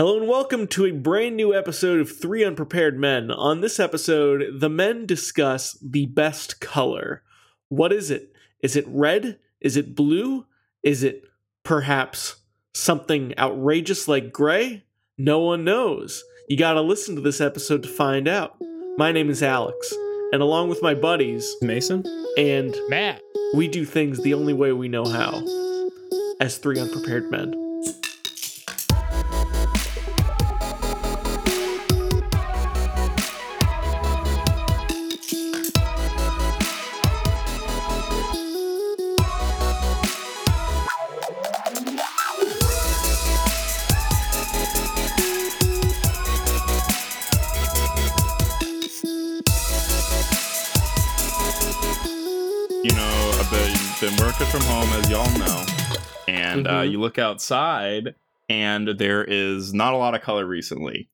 Hello and welcome to a brand new episode of Three Unprepared Men. On this episode, the men discuss the best color. What is it? Is it red? Is it blue? Is it perhaps something outrageous like gray? No one knows. You gotta listen to this episode to find out. My name is Alex, and along with my buddies, Mason? and Matt. we do things the only way we know how as three unprepared men. And uh, Mhm. you look outside, and there is not a lot of color recently.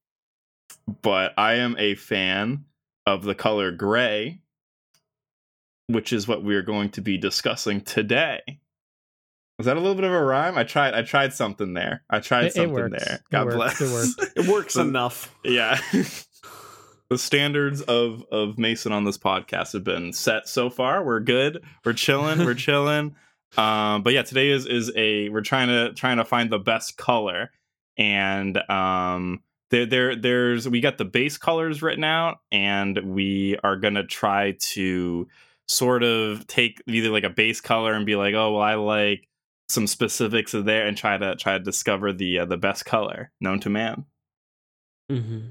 But I am a fan of the color gray, which is what we are going to be discussing today. Was that a little bit of a rhyme? I tried. I tried something there. I tried It- it something works. there. It God works. bless. It works. It works enough. Yeah. the standards of of Mason on this podcast have been set so far. We're good. We're chilling. We're chilling. Um, but yeah, today is is a we're trying to trying to find the best color, and um, there there there's we got the base colors written out, and we are gonna try to sort of take either like a base color and be like, oh well, I like some specifics of there, and try to try to discover the uh, the best color known to man. Mm-hmm.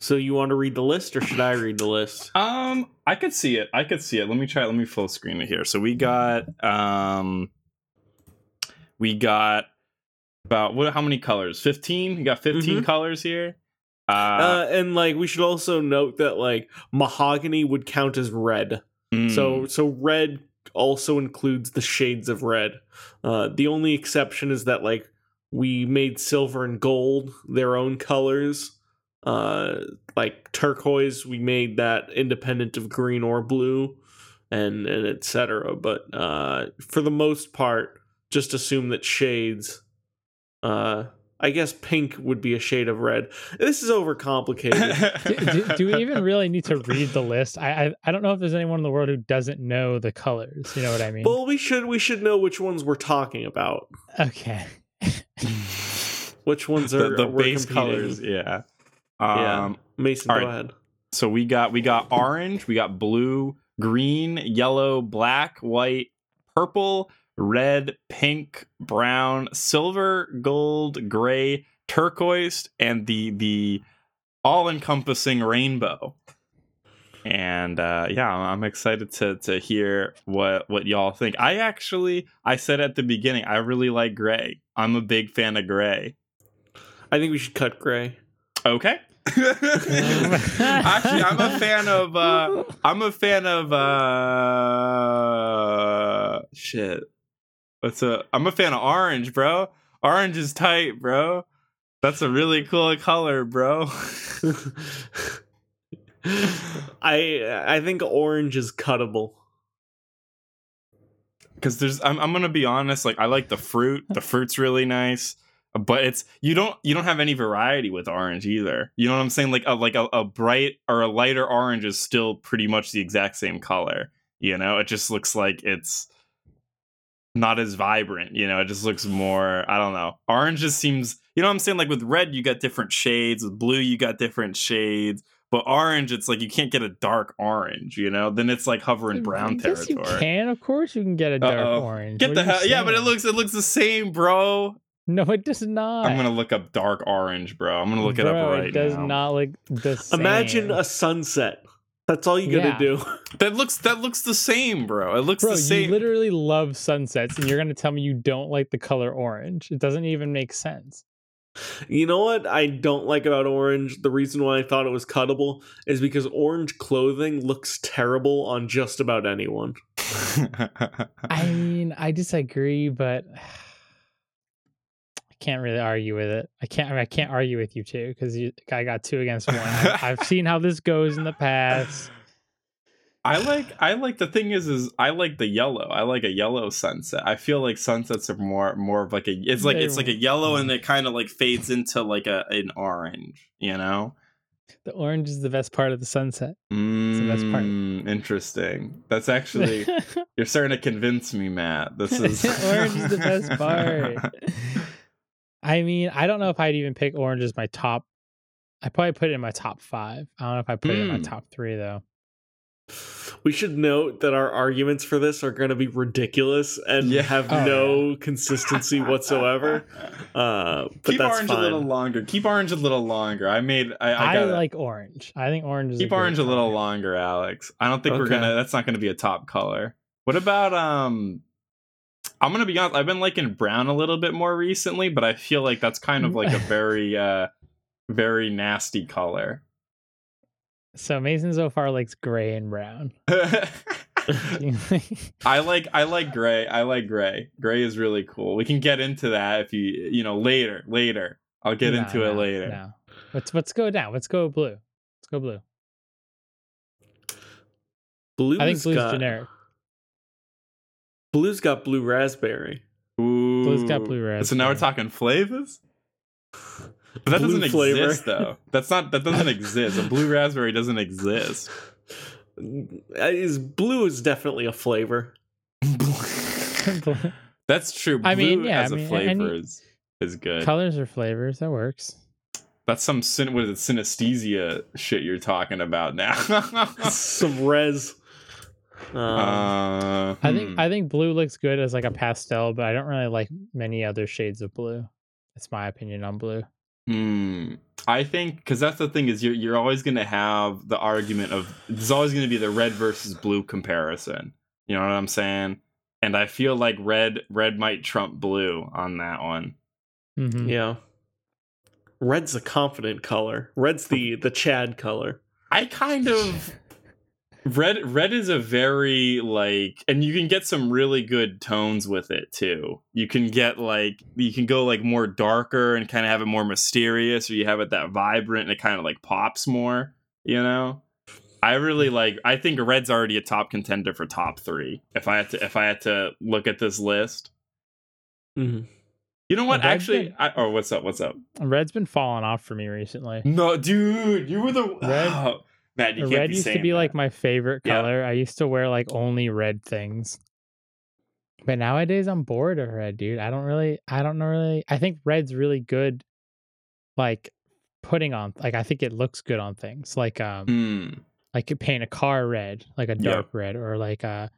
So you want to read the list, or should I read the list? Um, I could see it. I could see it. Let me try. Let me full screen it here. So we got um, we got about what? How many colors? Fifteen. You got 15 Mhm. colors here. Uh, Uh, and like we should also note that like mahogany would count as red. mm, So so red also includes the shades of red. Uh, the only exception is that like we made silver and gold their own colors. Uh, like turquoise, we made that independent of green or blue, and and etc. But uh, for the most part, just assume that shades. Uh, I guess pink would be a shade of red. This is overcomplicated. do, do, do we even really need to read the list? I, I I don't know if there's anyone in the world who doesn't know the colors. You know what I mean? well, we should we should know which ones we're talking about. okay. Which ones are the, the base competing. colors. Yeah. Yeah. Um, Mason, all go right. ahead. so we got we got orange, we got blue, green, yellow, black, white, purple, red, pink, brown, silver, gold, gray, turquoise, and the the all-encompassing rainbow. And uh, yeah, I'm I'm excited to to hear what what y'all think. I actually I said at the beginning I really like gray. I'm a big fan of gray. I think we should cut gray. Okay. Actually, I'm a fan of uh I'm a fan of uh shit. What's a I'm a fan of orange, bro. Orange is tight, bro. That's a really cool color, bro. I I think orange is cuttable. Cuz there's I'm I'm going to be honest, like I like the fruit. The fruit's really nice. But it's you don't you don't have any variety with orange either. You know what I'm saying? Like a like a, a bright or a lighter orange is still pretty much the exact same color. You know, it just looks like it's not as vibrant. You know, it just looks more. I don't know. Orange just seems. You know what I'm saying? Like with red, you got different shades. With blue, you got different shades. But orange, it's like you can't get a dark orange. You know, then it's like hovering mm, brown yes, territory. you can. Of course, you can get a dark Uh-oh. orange. Get What the hell, yeah, but it looks it looks the same, bro. No, it does not. I'm gonna look up dark orange, bro. I'm gonna look it up right now. It does now. not look the same. Imagine a sunset. That's all you gotta Yeah. do. That looks that looks the same, bro. It looks Bro, the same. you literally love sunsets, and you're gonna tell me you don't like the color orange. It doesn't even make sense. You know what I don't like about orange? The reason why I thought it was cuttable is because orange clothing looks terrible on just about anyone. I mean, I disagree, but I can't really argue with it. I can't. I, mean, I can't argue with you too because I got two against one. I've seen how this goes in the past. I like I like the thing is is I like the yellow. I like a yellow sunset. I feel like sunsets are more more of like a it's like it's like a yellow and it kind of like fades into like a an orange, you know? The orange is the best part of the sunset. Mm, the best part. Interesting. That's actually you're starting to convince me, Matt. This is orange is the best part. I mean, I don't know if I'd even pick orange as my top. I probably put it in my top five. I don't know if I put it in my Mm. top three though. We should note that our arguments for this are going to be ridiculous and Yeah. have Oh, no consistency whatsoever. Uh, but Keep that's orange fine. a little longer. Keep orange a little longer. I made I, I, I, gotta, like orange. I think orange is keep a great orange a little color. longer, Alex. I don't think we're gonna that's not gonna be a top color. What about um I'm gonna be honest, I've been liking brown a little bit more recently, but I feel like that's kind of like a very uh very nasty color. So Mason so far likes gray and brown. I like I like gray. I like gray. Gray is really cool. We can get into that if you you know later. Later. I'll get No, into it later. No. Let's let's go down. Let's go blue. Let's go blue. Blue's I think blue's got, generic. Blue's got blue raspberry. Ooh. Blue's got blue raspberry. So now we're talking flavors? But that Blue doesn't flavor. exist though. That's not that doesn't exist. A blue raspberry doesn't exist. Uh, is blue is definitely a flavor. That's true. Blue I mean, yeah, as I a mean, flavor is is good. Colors or flavors that works. That's some syn- what is it, synesthesia shit you're talking about now. Some res. Um, uh, I think hmm. I think blue looks good as like a pastel, but I don't really like many other shades of blue. That's my opinion on blue. Hmm. I think because that's the thing is you're you're always gonna have the argument of there's always gonna be the red versus blue comparison. You know what I'm saying? And I feel like red red might trump blue on that one. Mhm. yeah. Red's a confident color. Red's the the Chad color. I kind of red red is a very like and you can get some really good tones with it too. You can get like you can go like more darker and kind of have it more mysterious or you have it that vibrant and it kind of like pops more, you know? I really like I think red's already a top contender for top 3 if I had to if I had to look at this list. Mhm. You know what? Actually, been- I, oh, what's up? What's up? Red's been falling off for me recently. No, dude, you were the Red- oh, Matt. Red used to be like my favorite Yeah. color. I used to wear like only red things. But nowadays I'm bored of red, dude. I don't really I don't know really I think red's really good like putting on like I think it looks good on things. Like um Hmm. like you paint a car red, like a Yeah. dark red or like a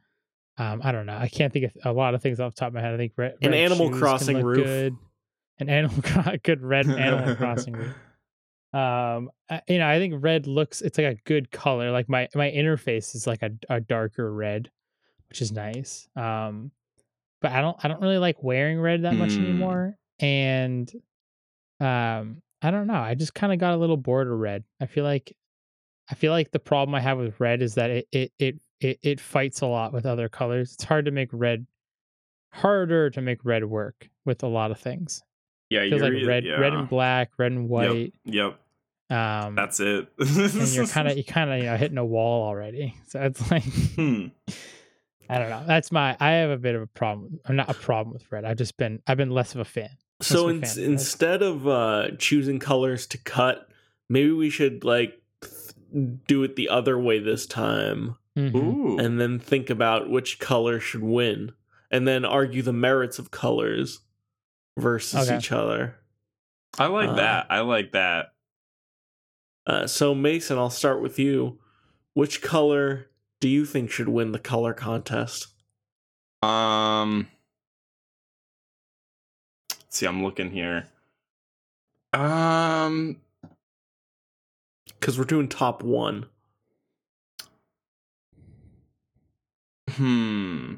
um I don't know. I can't think of a lot of things off the top of my head. I think red, An Animal Crossing roof. Good. An animal good red animal crossing roof um I- you know i think red looks it's like a good color like my my interface is like a, a darker red which is nice um but i don't i don't really like wearing red that much Hmm. anymore and um i don't know i just kind of got a little bored of red. I feel like i feel like the problem i have with red is that it it it it, it fights a lot with other colors. It's hard to make red harder to make red work with a lot of things Yeah, it feels you're, like red red and black red and white Yep, um that's it. and you're kind of you kind of you know hitting a wall already. So it's like Hmm. I don't know. That's my I have a bit of a problem. I'm not a problem with red. I've just been I've been less of a fan. So Less of a in, fan instead of uh, choosing colors to cut, maybe we should like th- do it the other way this time, Mhm. Ooh. and then think about which color should win, and then argue the merits of colors versus Okay. each other. I like uh, that. I like that. Uh, so Mason, I'll start with you. Which color do you think should win the color contest? Um. let's see, I'm looking here. Um. Because we're doing top one. Hmm.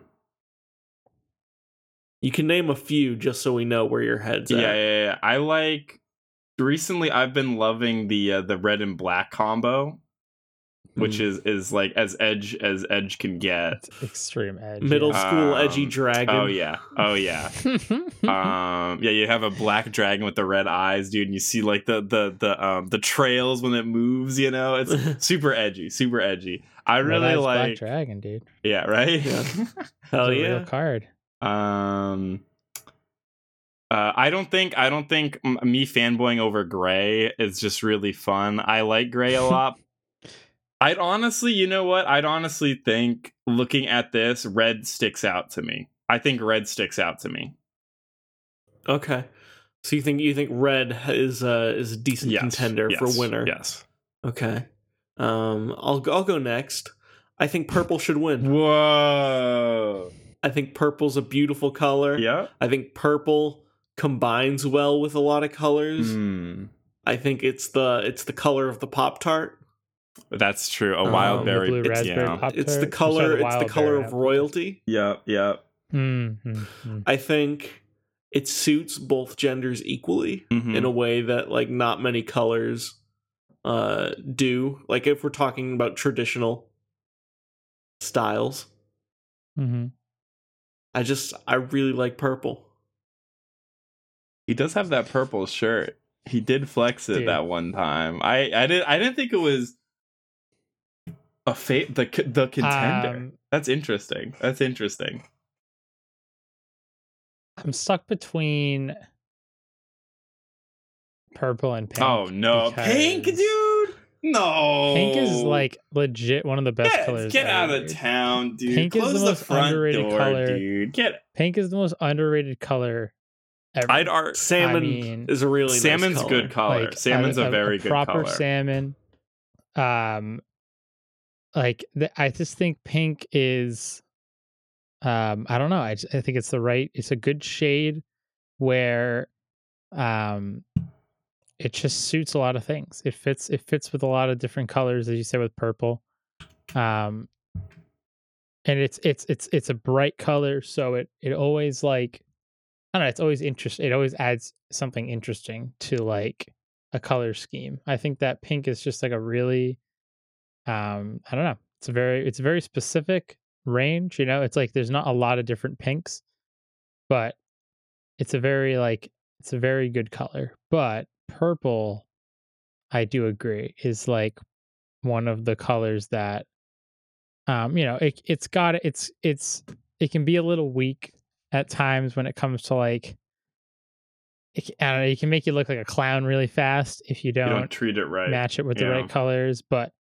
You can name a few just so we know where your head's Yeah, at. yeah, yeah. I like. Recently, I've been loving the uh, the red and black combo, which Hmm. is is like as edge as edge can get. Extreme edge. middle yeah. school edgy Um, dragon. Oh yeah, oh yeah. um yeah you have a black dragon with the red eyes dude and you see like the the the um the trails when it moves you know it's super edgy super edgy I Red really Eyes Black like. Dragon, dude. Yeah, right. Yeah. It's Hell a yeah. real card. Um, uh, I don't think I don't think m- me fanboying over gray is just really fun. I like gray a lot. I'd honestly, you know what? I'd honestly think looking at this, red sticks out to me. I think red sticks out to me. Okay. So you think you think red is uh is a decent Yes, contender for winner? Yes. Okay. Um, I'll I'll go next. I think purple should win. Whoa. I think purple's a beautiful color. Yeah. I think purple combines well with a lot of colors. Mm, I think it's the it's the color of the pop tart. that's true. A Um, wild the berry. blue it's- raspberry yeah. It's the color. Sorry, the it's the color of apple. royalty. Yeah. Yeah. Mm-hmm. I think it suits both genders equally Mhm. in a way that like not many colors uh do. Like if we're talking about traditional styles, Mm-hmm. I just I really like purple. He does have that purple shirt. He did flex it Dude. that one time. I I did I didn't think it was a fate the the contender. Um, That's interesting. That's interesting. I'm stuck between purple and pink. oh no, pink, dude. No, Pink is like legit one of the best get, colors. get out of dude. town, dude. Pink is the the, most front underrated door, color. dude. Get. Pink is the most underrated color ever. I'd art. Salmon mean, is a really Salmon's nice color. good color. Like, Salmon's a, very good proper color. salmon. Um, like the, I just think pink is, um, I don't know. I just, I think it's the right. It's a good shade where, um, it just suits a lot of things. It fits. It fits with a lot of different colors, as you said with purple. Um, and it's it's it's it's a bright color, so it it always like I don't know. It's always interesting. It always adds something interesting to like a color scheme. I think that pink is just like a really, um, I don't know. It's a very, it's a very specific range. You know, it's like there's not a lot of different pinks, but it's a very like it's a very good color. But purple, I do agree, is like one of the colors that, um, you know, it it's got it's it's it can be a little weak at times when it comes to like it, I don't know, it can make you look like a clown really fast if you You don't, don't treat it right. match it with the right colors. But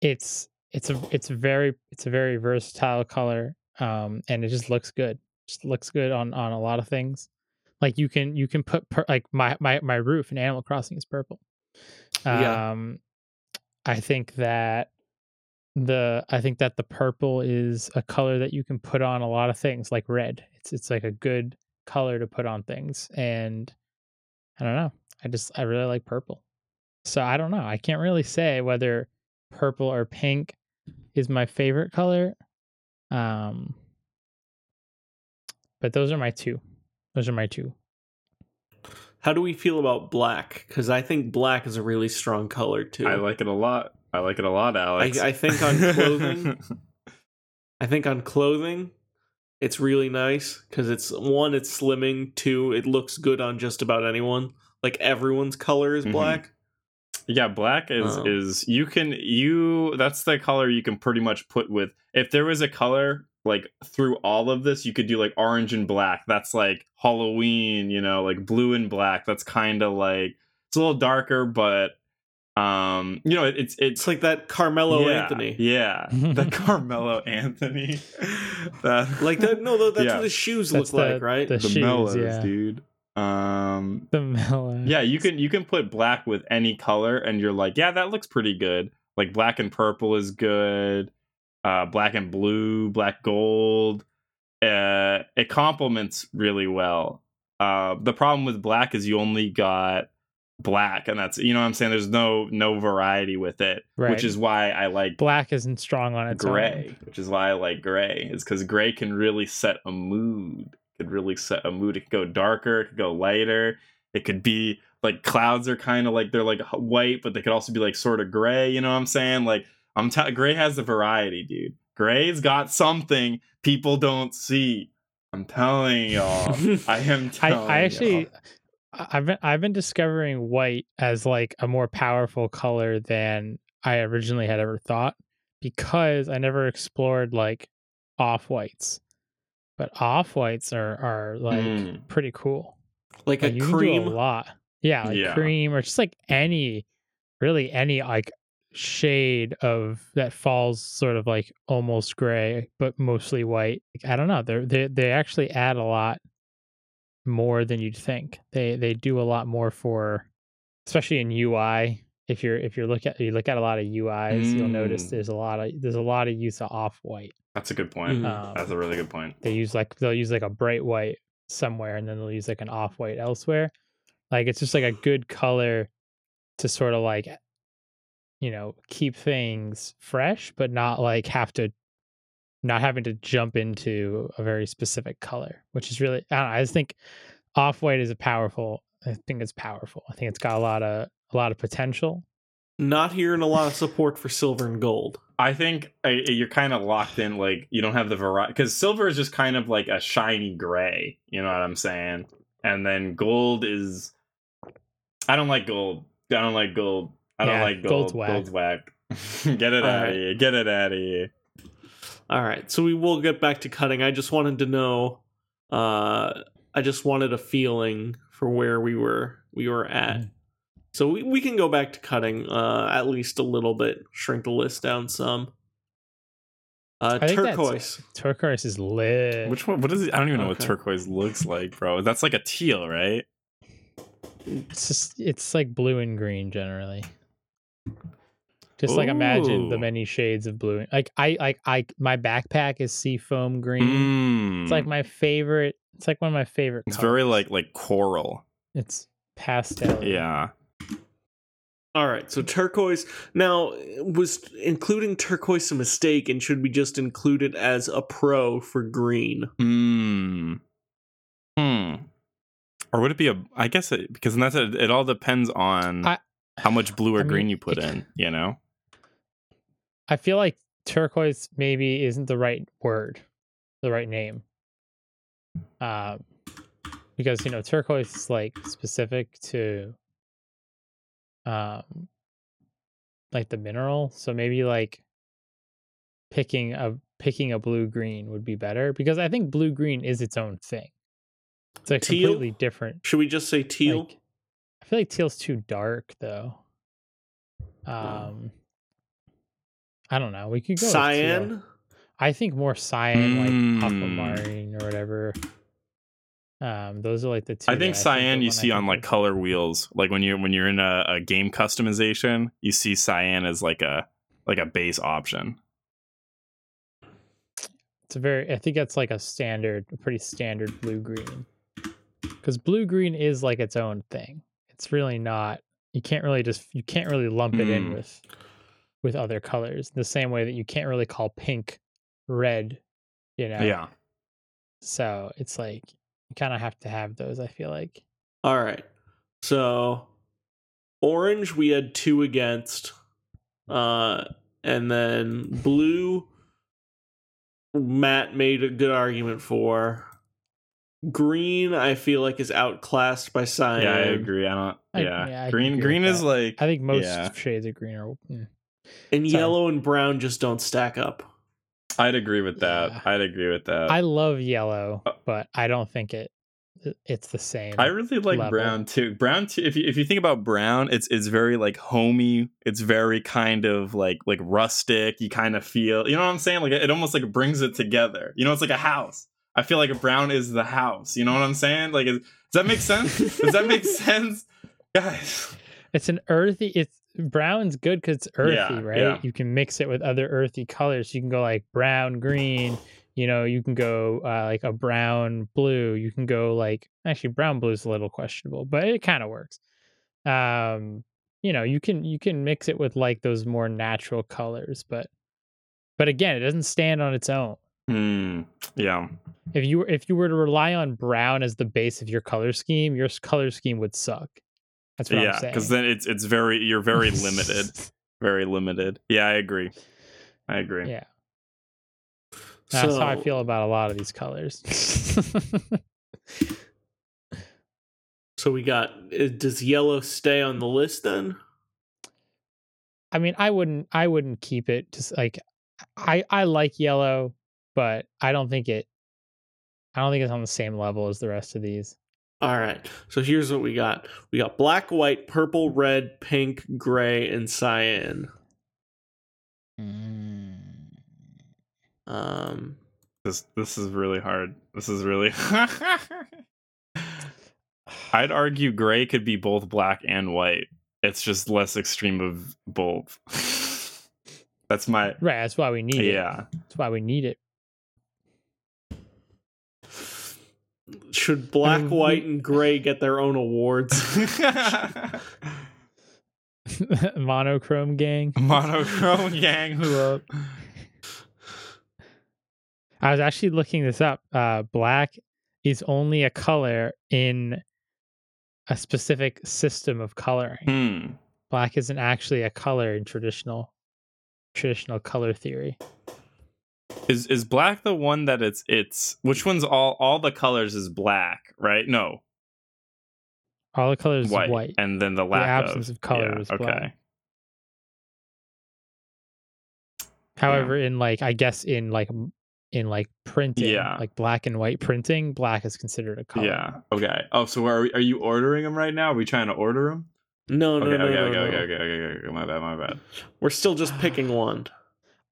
it's it's a it's a very it's a very versatile color, um, and it just looks good. Just looks good on on a lot of things. Like you can you can put per, like my my my roof in Animal Crossing is purple. Yeah. Um, I think that the I think that the purple is a color that you can put on a lot of things like red. It's it's like a good color to put on things and I don't know. I just I really like purple. So I don't know. I can't really say whether purple or pink is my favorite color. Um but those are my two. Those are my two. How do we feel about black? Because I think black is a really strong color too. I like it a lot. I like it a lot, Alex. I think on clothing, I think on clothing, it's really nice because it's one, it's slimming. Two, it looks good on just about anyone. Like everyone's color is Mhm. black. Yeah, black is Um, is you can you that's the color you can pretty much put with if there was a color like through all of this you could do like orange and black. That's like Halloween, you know, like blue and black. That's kind of like it's a little darker but um you know it, it's it's It's like that Carmelo yeah, Anthony. Yeah. The Carmelo Anthony. that Like that. No, that's Yeah. what his shoes That's look the- like, right? the- the shoes, mellows, yeah. dude. Um The mellow. yeah, you can you can put black with any color, and you're like, yeah, that looks pretty good. Like black and purple is good. Uh, black and blue, black gold. Uh, it complements really well. Uh, the problem with black is you only got black, and that's you know what I'm saying. There's no no variety with it, Right. which is why I like Black isn't strong on its gray, own. which is why I like gray, is because gray can really set a mood. Could really set a mood. It could go darker, it could go lighter. It could be like clouds are kind of like they're like white, but they could also be like sort of gray. You know what I'm saying? Like I'm t- gray has the variety, dude. Gray's got something people don't see. I'm telling y'all. I am I, telling I actually y'all. I- I've been I've been discovering white as like a more powerful color than I originally had ever thought because I never explored like off whites. But off whites are are like Mm. pretty cool. Like Like, a you can do cream. a lot. Yeah, like Yeah. cream or just like any really any like shade of that falls sort of like almost gray but mostly white. Like, I don't know. They they they actually add a lot more than you'd think. They they do a lot more for especially in UI. If you're if you're look at you look at a lot of UIs, you'll notice Mm. there's a lot of there's a lot of use of off white. That's a good point. Mm. Um, That's a really good point. they use like they'll use like a bright white somewhere and then they'll use like an off white elsewhere like it's just like a good color to sort of like you know keep things fresh but not like have to not having to jump into a very specific color which is really i don't know i just think off white is a powerful i think it's powerful i think it's got a lot of a lot of potential Not hearing a lot of support for silver and gold. I think uh, you're kind of locked in. Like you don't have the variety because silver is just kind of like a shiny gray. You know what I'm saying? And then gold is. I don't like gold. I don't like gold. I don't Yeah, like gold. gold's whack. Gold's whack. Get it out of here. Get it out of here. All right, so we will get back to cutting. I just wanted to know. Uh, I just wanted a feeling for where we were we were at. Mhm. So we, we can go back to cutting uh, at least a little bit, shrink the list down some. Uh, I think that's- turquoise. turquoise is lit Which one? What is it? I don't even know what turquoise looks like, bro. That's like a teal, right? It's just it's like blue and green generally. Just like imagine the many shades of blue. Like I like I my backpack is seafoam green. Mm. It's like my favorite. It's like one of my favorite. It's very like like coral. it's pastel. Yeah. All right, so turquoise. Now, was including turquoise a mistake, and should we just include it as a pro for green? Hmm. Hmm. Or would it be a? I guess it because that's it. It all depends on I- how much blue or I mean, green you put it- in. You know. I feel like turquoise maybe isn't the right word, the right name. Um, because you know turquoise is like specific to, um, like the mineral. So maybe like picking a picking a blue green would be better because I think blue green is its own thing. It's like Teal? completely different. Should we just say teal? Like, I feel like teal's too dark though. Um, I don't know. We could go with teal. Cyan. I think more cyan, like Mm. aquamarine or whatever. Um, those are like the two. I think cyan you I see on think like of. color wheels. Like when you're when you're in a, a game customization, you see cyan as like a like a base option. It's a very. I think that's like a standard, a pretty standard blue green. Because blue green is like its own thing. It's really not. You can't really just. You can't really lump it in Mm. with, with other colors. The same way that you can't really call pink, red. You know. Yeah. So it's like you kind of have to have those. I feel like. All right. So orange we had two against. Uh and then blue Matt made a good argument for. Green I feel like is outclassed by cyan. Yeah, I agree. I don't. I- yeah, yeah, I can green green is that. like I think most Yeah. shades of green are. mm. And Sorry. yellow and brown just don't stack up. I'd agree with that. Yeah. I'd agree with that. I love yellow, Uh, but I don't think it it- it's the same. I really like level. brown too. Brown too. If you if you think about brown, it's it's very like homey. It's very kind of like like rustic. You kind of feel, you know what I'm saying? Like it almost like brings it together. You know, it's like a house. I feel like a brown is the house. You know what I'm saying? Like, is, does that make sense? does that make sense, guys? It's an earthy. It's brown's good because it's earthy, Yeah, right? yeah. You can mix it with other earthy colors. You can go like brown, green. You know, you can go uh, like a brown, blue. You can go like actually brown blue is a little questionable, but it kind of works. Um, you know, you can you can mix it with like those more natural colors, but but again, it doesn't stand on its own. Hmm. Yeah. If you were if you were to rely on brown as the base of your color scheme, your color scheme would suck. That's what Yeah. I'm saying. Because then it's it's very you're very limited. Very limited. Yeah, I agree. I agree. yeah, that's how I feel about a lot of these colors. So we got uh, does yellow stay on the list then? I mean, I wouldn't I wouldn't keep it just like I I like yellow, but I don't think it. I don't think it's on the same level as the rest of these. All right. So here's what we got. We got black, white, purple, red, pink, gray, and cyan. Um This this is really hard. This is really. I'd argue gray could be both black and white. It's just less extreme of both. That's my Right. That's why we need it. yeah. That's why we need it. Should black, mean, white, and gray get their own awards? Monochrome gang. Monochrome gang who up? I was actually looking this up. Uh, black is only a color in a specific system of coloring. Hmm. Black isn't actually a color in traditional traditional color theory. Is is black the one that it's it's which one's all all the colors is black, right? No, All the colors white, is white. and then the The absence of color yeah, is okay. black. However, in like I guess in like in like printing, Yeah. like black and white printing, black is considered a color. Yeah. Okay. Oh, so are we, are you ordering them right now? Are we trying to order them? No, no, Okay. no, okay, no, okay, no. okay. Okay. Okay. Okay. My bad. My bad. We're still just picking one.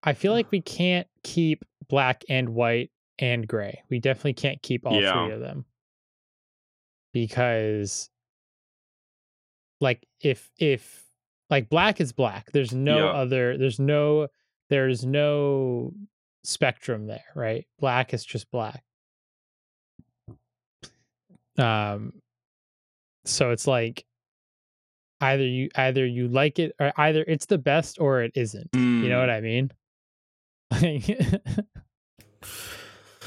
I feel like we can't keep black and white and gray. We definitely can't keep all Yeah. three of them. Because like if if like black is black, there's no Yeah. other there's no there's no spectrum there, right? Black is just black. Um so it's like either you either you like it or either it's the best or it isn't. You know what I mean?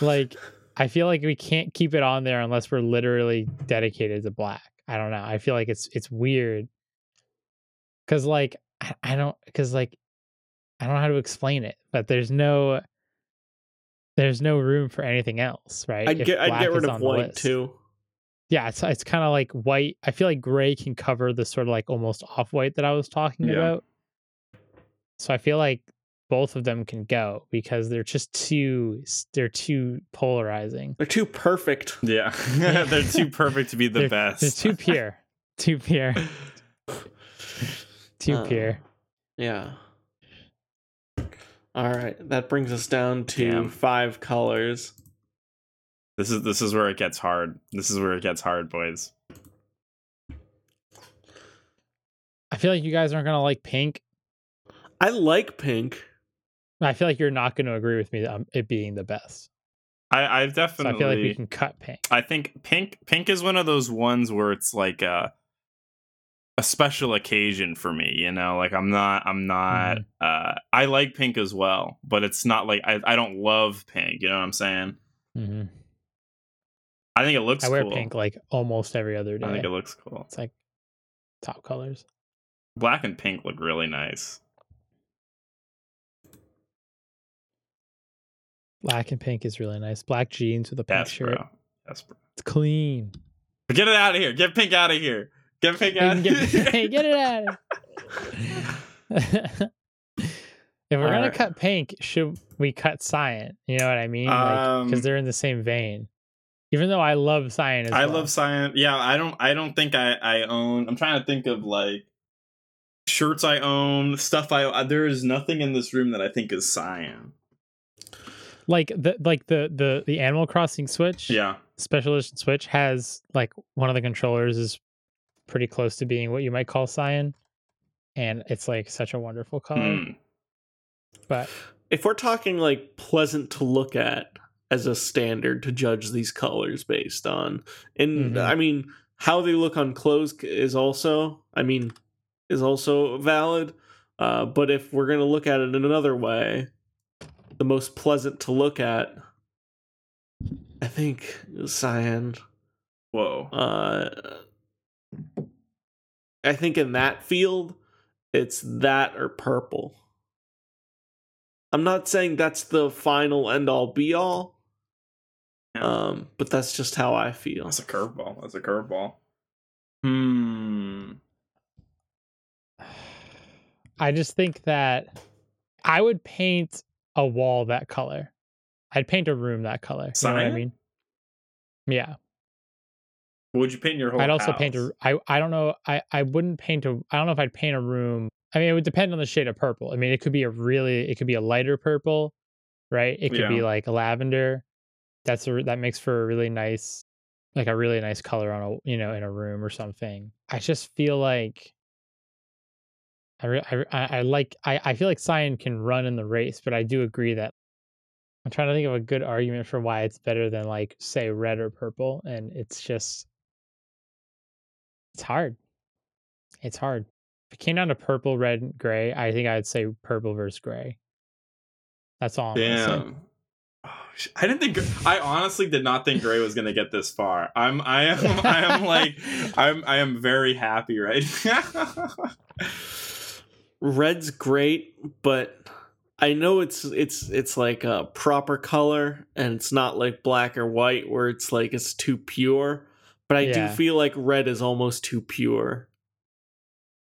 Like, I feel like we can't keep it on there unless we're literally dedicated to black. I don't know. I feel like it's it's weird. Cause like I, I don't cause like I don't know how to explain it, but there's no there's no room for anything else, right? I'd If get I'd get rid of white list. too. Yeah, it's it's kind of like white. I feel like gray can cover the sort of like almost off white that I was talking Yeah. about. So I feel like both of them can go because they're just too they're too polarizing. They're too perfect. Yeah. They're too perfect to be the they're, best. They're too pure, too pure, too Uh, pure. Yeah. All right, that brings us down to Damn. five colors. This is this is where it gets hard. This is where it gets hard, boys. I feel like you guys aren't gonna like pink. I like pink. I feel like you're not going to agree with me that um, it being the best. I I've So definitely I feel like we can cut pink. I think pink pink is one of those ones where it's like a a special occasion for me, you know? Like I'm not I'm not Mm-hmm. uh I like pink as well, but it's not like I I don't love pink, you know what I'm saying? Mm-hmm. I think it looks I wear cool. pink like almost every other day. I think it looks cool. It's like top colors. Black and pink look really nice. Black and pink is really nice. Black jeans with a pink Yes, shirt. bro. Yes, bro. It's clean. Get it out of here. Get pink out of here. Get pink out Get, of here. get it out. if we're gonna Alright. cut pink, should we cut cyan? You know what I mean? Because Um, they're in the same vein. Even though I love cyan I well. love cyan. Yeah, I don't. I don't think I. I own. I'm trying to think of like shirts I own, stuff I. uh, There is nothing in this room that I think is cyan. Like the like the the the Animal Crossing Switch. Yeah. Special Edition Switch has like one of the controllers is pretty close to being what you might call cyan, and it's like such a wonderful color. Hmm. But If we're talking like pleasant to look at as a standard to judge these colors based on, and Mhm. I mean how they look on clothes is also, I mean, is also valid. Uh, but if we're gonna look at it in another way, the most pleasant to look at, I think, is cyan. Whoa. Uh, I think in that field, it's that or purple. I'm not saying that's the final end all be all, Yeah. um, but that's just how I feel. That's a curveball. That's a curveball. Hmm. I just think that I would paint a wall that color. I'd paint a room that color. You know what I mean? Yeah. Would you paint your whole? I'd also paint a. I I don't know. I I wouldn't paint a. I don't know if I'd paint a room. I mean, it would depend on the shade of purple. I mean, it could be a really. It could be a lighter purple, right? It could be like a lavender. That's a that makes for a really nice, like a really nice color on a you know in a room or something. I just feel like. I re- I, I like I, I feel like cyan can run in the race, but I do agree that I'm trying to think of a good argument for why it's better than like say red or purple, and it's just it's hard. It's hard. If it came down to purple, red, and gray, I think I'd say purple versus gray. That's all I'm. Damn. Oh, I didn't think. I honestly did not think Gray was gonna get this far. I'm. I am. I am like. I'm. I am very happy right now. Red's great, but I know it's it's it's like a proper color and it's not like black or white where it's like it's too pure. But I Yeah. do feel like red is almost too pure.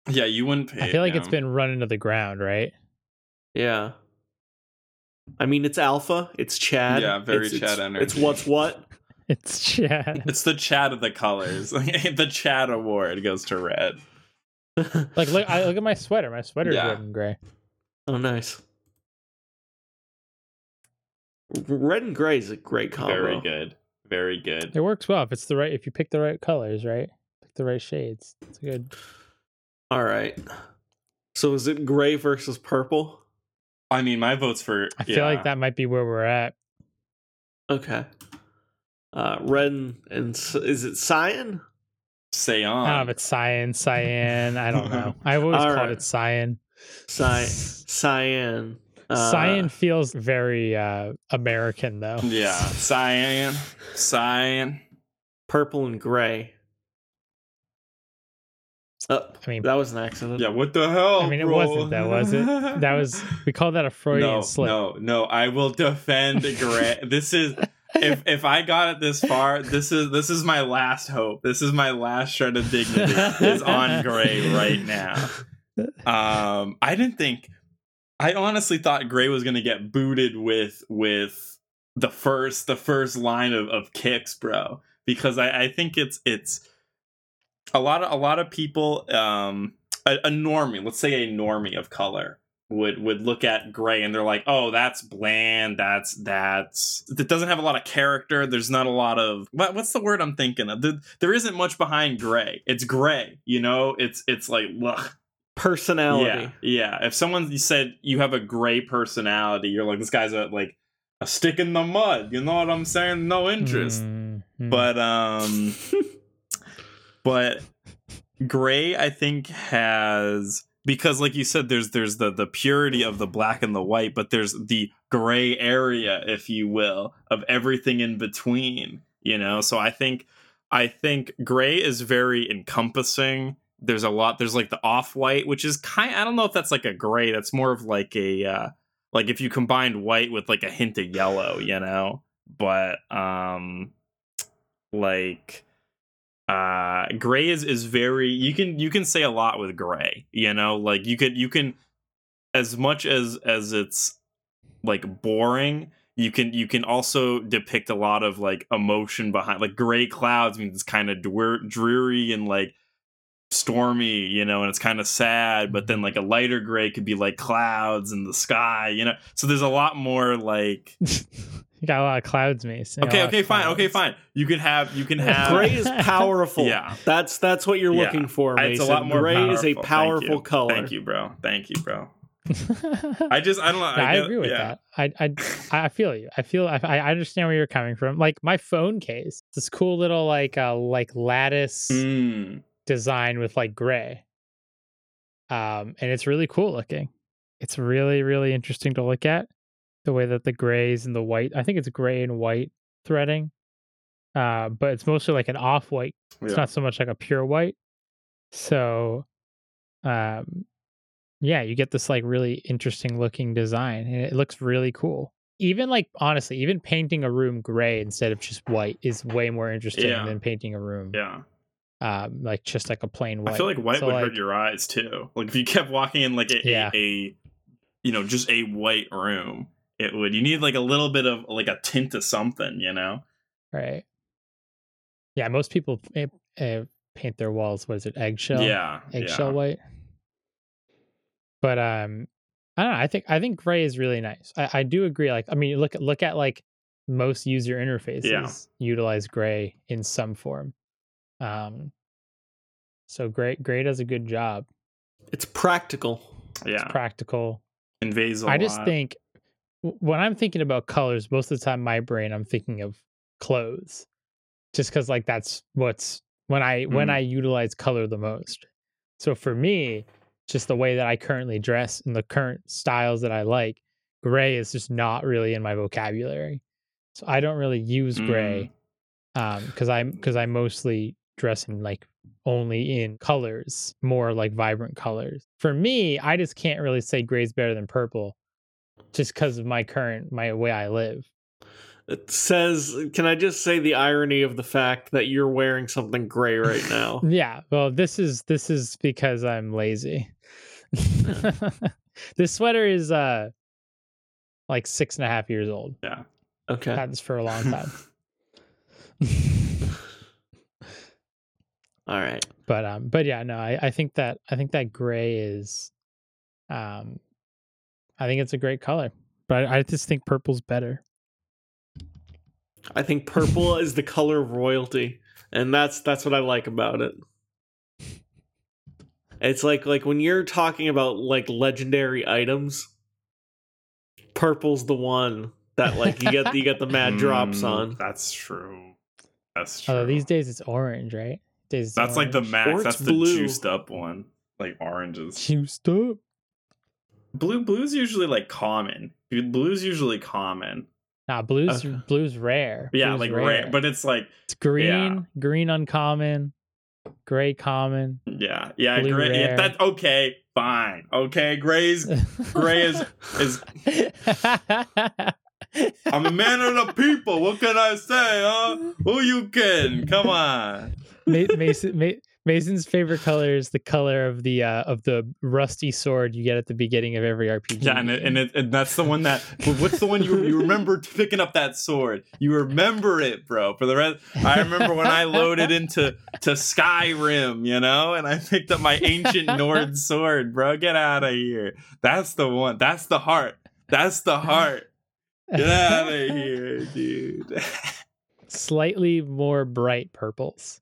yeah, you wouldn't pay. I feel like it's been run into the ground, right? Yeah. I mean, it's alpha. It's Chad. Yeah, very it's, Chad it's, energy. It's what's what. It's Chad. It's the Chad of the colors. the Chad award goes to red. Like look, I look at my sweater. My sweater's Yeah. red and gray. oh, nice. Red and gray is a great combo. Very good. Very good. It works well if it's the right if you pick the right colors, right? Pick the right shades. It's good. All right. So is it gray versus purple? I mean, my vote's for. I feel like that might be where we're at. Okay. Uh, red and, and is it cyan? Say I on. don't know if it's cyan, cyan. I don't know. I've always All called right. it cyan. Cyan. Cyan. Uh, Cyan feels very uh, American though. Yeah, cyan, cyan. Purple and gray. Oh, I mean, that was an accident. Yeah, what the hell? I mean, it bro? wasn't that, was it? That was we call that a Freudian no, slip. no, no. I will defend the Gray. this is if if I got it this far, this is this is my last hope. This is my last shred of dignity is on Gray right now. Um, I didn't think. I honestly thought Gray was gonna get booted with with the first the first line of, of kicks, bro. Because I, I think it's it's a lot of a lot of people um a, a normie, let's say a normie of color would would look at gray and they're like, "Oh, that's bland. That's that's it doesn't have a lot of character. There's not a lot of what, what's the word I'm thinking of? There, there isn't much behind gray. It's gray, you know. It's it's like ugh. Personality. Yeah, yeah. If someone said you have a gray personality, you're like, this guy's a like a stick in the mud. You know what I'm saying? No interest. Mm, mm. But um, but gray, I think has because like you said, there's there's the the purity of the black and the white, but there's the gray area, if you will, of everything in between. You know, so I think I think gray is very encompassing. There's a lot. There's like the off white, which is kind. I don't know if that's like a gray. That's more of like a uh, like if you combined white with like a hint of yellow, you know. But um, like uh gray is is very you can you can say a lot with gray you know like you could you can as much as as it's like boring you can you can also depict a lot of like emotion behind like gray clouds means it's kind of dreary and like stormy you know and it's kind of sad but then like a lighter gray could be like clouds in the sky you know? So there's a lot more like you got a lot of clouds, Mason. You got a okay okay fine okay fine you can have you can have Gray is powerful. Yeah. That's that's what you're Yeah. looking for, Mason. It's a lot more Gray powerful. is a powerful you. color. Thank you, bro. Thank you, bro. I just I don't know. Yeah, I, get- agree with yeah. that. I, I I feel you. I feel I, I understand where you're coming from. Like my phone case, this cool little like uh like lattice Mm. design with like gray. Um, and it's really cool looking. It's really really interesting to look at the way that the grays and the white. I think it's gray and white threading. Uh, but it's mostly like an off white. It's Yeah. not so much like a pure white. So, um, yeah, you get this like really interesting looking design, and it looks really cool. Even like honestly, even painting a room gray instead of just white is way more interesting Yeah. than painting a room Yeah. um, like just like a plain white. I feel like white So, would like, hurt your eyes too. Like if you kept walking in like a, Yeah. a, a you know just a white room, it would. You need like a little bit of like a tint of something, you know? Right. Yeah, most people eh, paint their walls. What is it? Eggshell. yeah. Eggshell yeah. white. But um, I don't know. I think I think gray is really nice. I, I do agree. Like, I mean, look at look at like most user interfaces utilize gray in some form. Um, so gray gray does a good job. It's practical. Yeah. Practical. Conveys a I just lot. think w- when I'm thinking about colors, most of the time my brain I'm thinking of clothes, just because like that's what's when I when Mm. I utilize color the most. So for me, just the way that I currently dress and the current styles that I like, gray is just not really in my vocabulary. So I don't really use gray um because I'm because I mostly dress in like only in colors, more like vibrant colors. For me, I just can't really say gray's better than purple just because of my current my way I live. It says, can I just say the irony of the fact that you're wearing something gray right now? Yeah, well, this is this is because I'm lazy. this sweater is uh like six and a half years old. Yeah. Okay. Had this for a long time. All right. but um but yeah, no, I, I think that I think that gray is um I think it's a great color. But I, I just think purple's better. I think purple is the color of royalty, and that's that's what I like about it. It's like like when you're talking about like legendary items, purple's the one that like you get you get the mad drops Mm, on. That's true. That's true. Although these days it's orange, right? Days it's That's like the max. Or That's it's the blue. juiced up one. Like oranges. juiced up. Blue blue's usually like common. Blue's usually common. Nah, blue's Okay. blue's rare. Yeah, Blue's like rare. But it's like it's green, green uncommon, gray common. yeah, yeah, Blue gray. Yeah, that's okay. Fine. Okay, gray's Gray is- is- I'm a man of the people. What can I say, huh? Who you kidding? Come on. Ma- Mason Ma- Mason's favorite color is the color of the uh, of the rusty sword you get at the beginning of every RPG. Yeah, and it, and, it, and that's the one that. but What's the one you you remember picking up that sword? You remember it, bro. For the rest, I remember when I loaded into to Skyrim, you know, and I picked up my ancient Nord sword, bro. Get out of here. That's the one. That's the heart. That's the heart. Get out of here, dude. slightly more bright purples.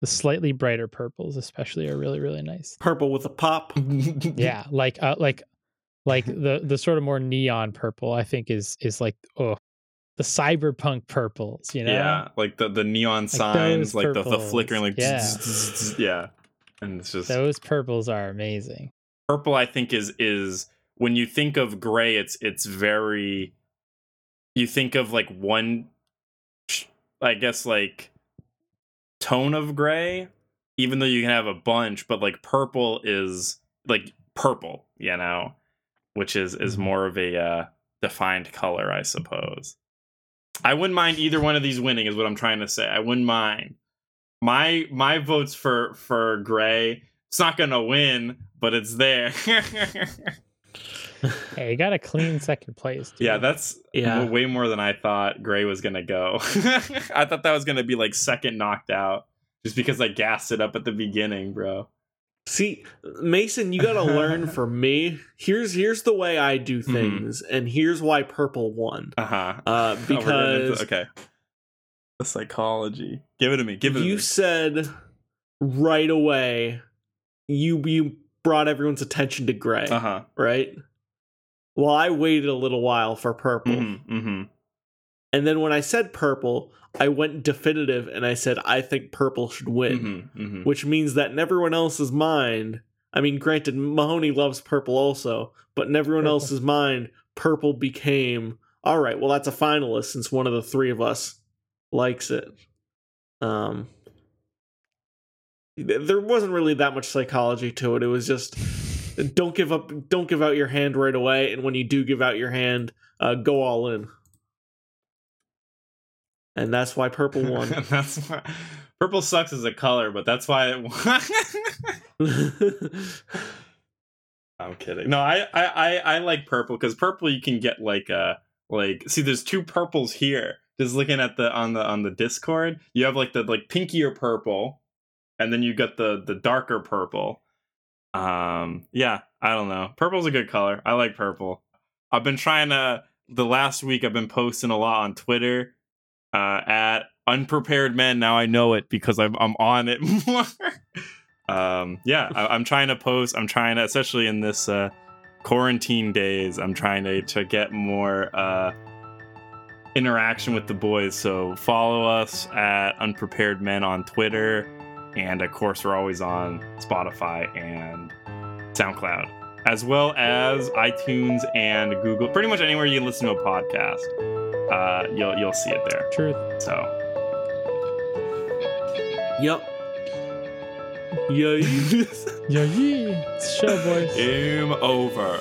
The slightly brighter purples, especially, are really really nice. Purple with a pop. Yeah, like uh, like like the the sort of more neon purple. I think is is like oh the cyberpunk purples. You know, Yeah, like the the neon those signs, like the, the flickering, like Yeah. zzz, zzz, zzz, yeah. And it's just those purples are amazing. purple. I think is is when you think of gray, it's it's very. You think of like one, I guess like tone of gray, even though you can have a bunch, but like purple is like purple, you know, which is is Mhm. more of a uh, defined color, I suppose. I wouldn't mind either one of these winning, is what I'm trying to say. I wouldn't mind. My my votes for for gray. It's not gonna win, but it's there. Hey, you got a clean second place. dude. yeah, that's Yeah. way more than I thought gray was gonna go. I thought that was gonna be like second knocked out, just because I gassed it up at the beginning, bro. See, Mason, you gotta learn from me. Here's here's the way I do Mhm. things, and here's why purple won. Uh-huh. Uh, Oh, we're getting into- because okay, the psychology. Give it to me. Give it to you me. said right away you you brought everyone's attention to gray, Uh huh. right? Well, I waited a little while for purple. Mm-hmm, mm-hmm. And then when I said purple, I went definitive and I said I think purple should win, Mm-hmm, mm-hmm. which means that in everyone else's mind, I mean, granted, Mahoney loves purple also, but in everyone Purple. else's mind, purple became all right. Well, that's a finalist since one of the three of us likes it. Um, there wasn't really that much psychology to it. It was just don't give up, don't give out your hand right away, and when you do give out your hand, uh, go all in. And that's why purple won. that's why purple sucks as a color, but that's why it won. I'm kidding. No, I I I, I like purple because purple you can get like uh like see there's two purples here just looking at the on the on the discord you have like the like pinkier purple and then you got the the darker purple um yeah i don't know. Purple's a good color. I like purple. I've been trying to the last week i've been posting a lot on twitter uh at unprepared men. Now i know it because i'm, I'm on it more. Um yeah I, i'm trying to post i'm trying to especially in this uh quarantine days i'm trying to to get more uh interaction with the boys. So follow us at unprepared men on twitter and of course we're always on spotify and soundcloud as well as itunes and google pretty much anywhere you listen to a podcast uh you'll you'll see it there Truth. so Yep. Yeah. Yeah, yeah. It's show, boys. game over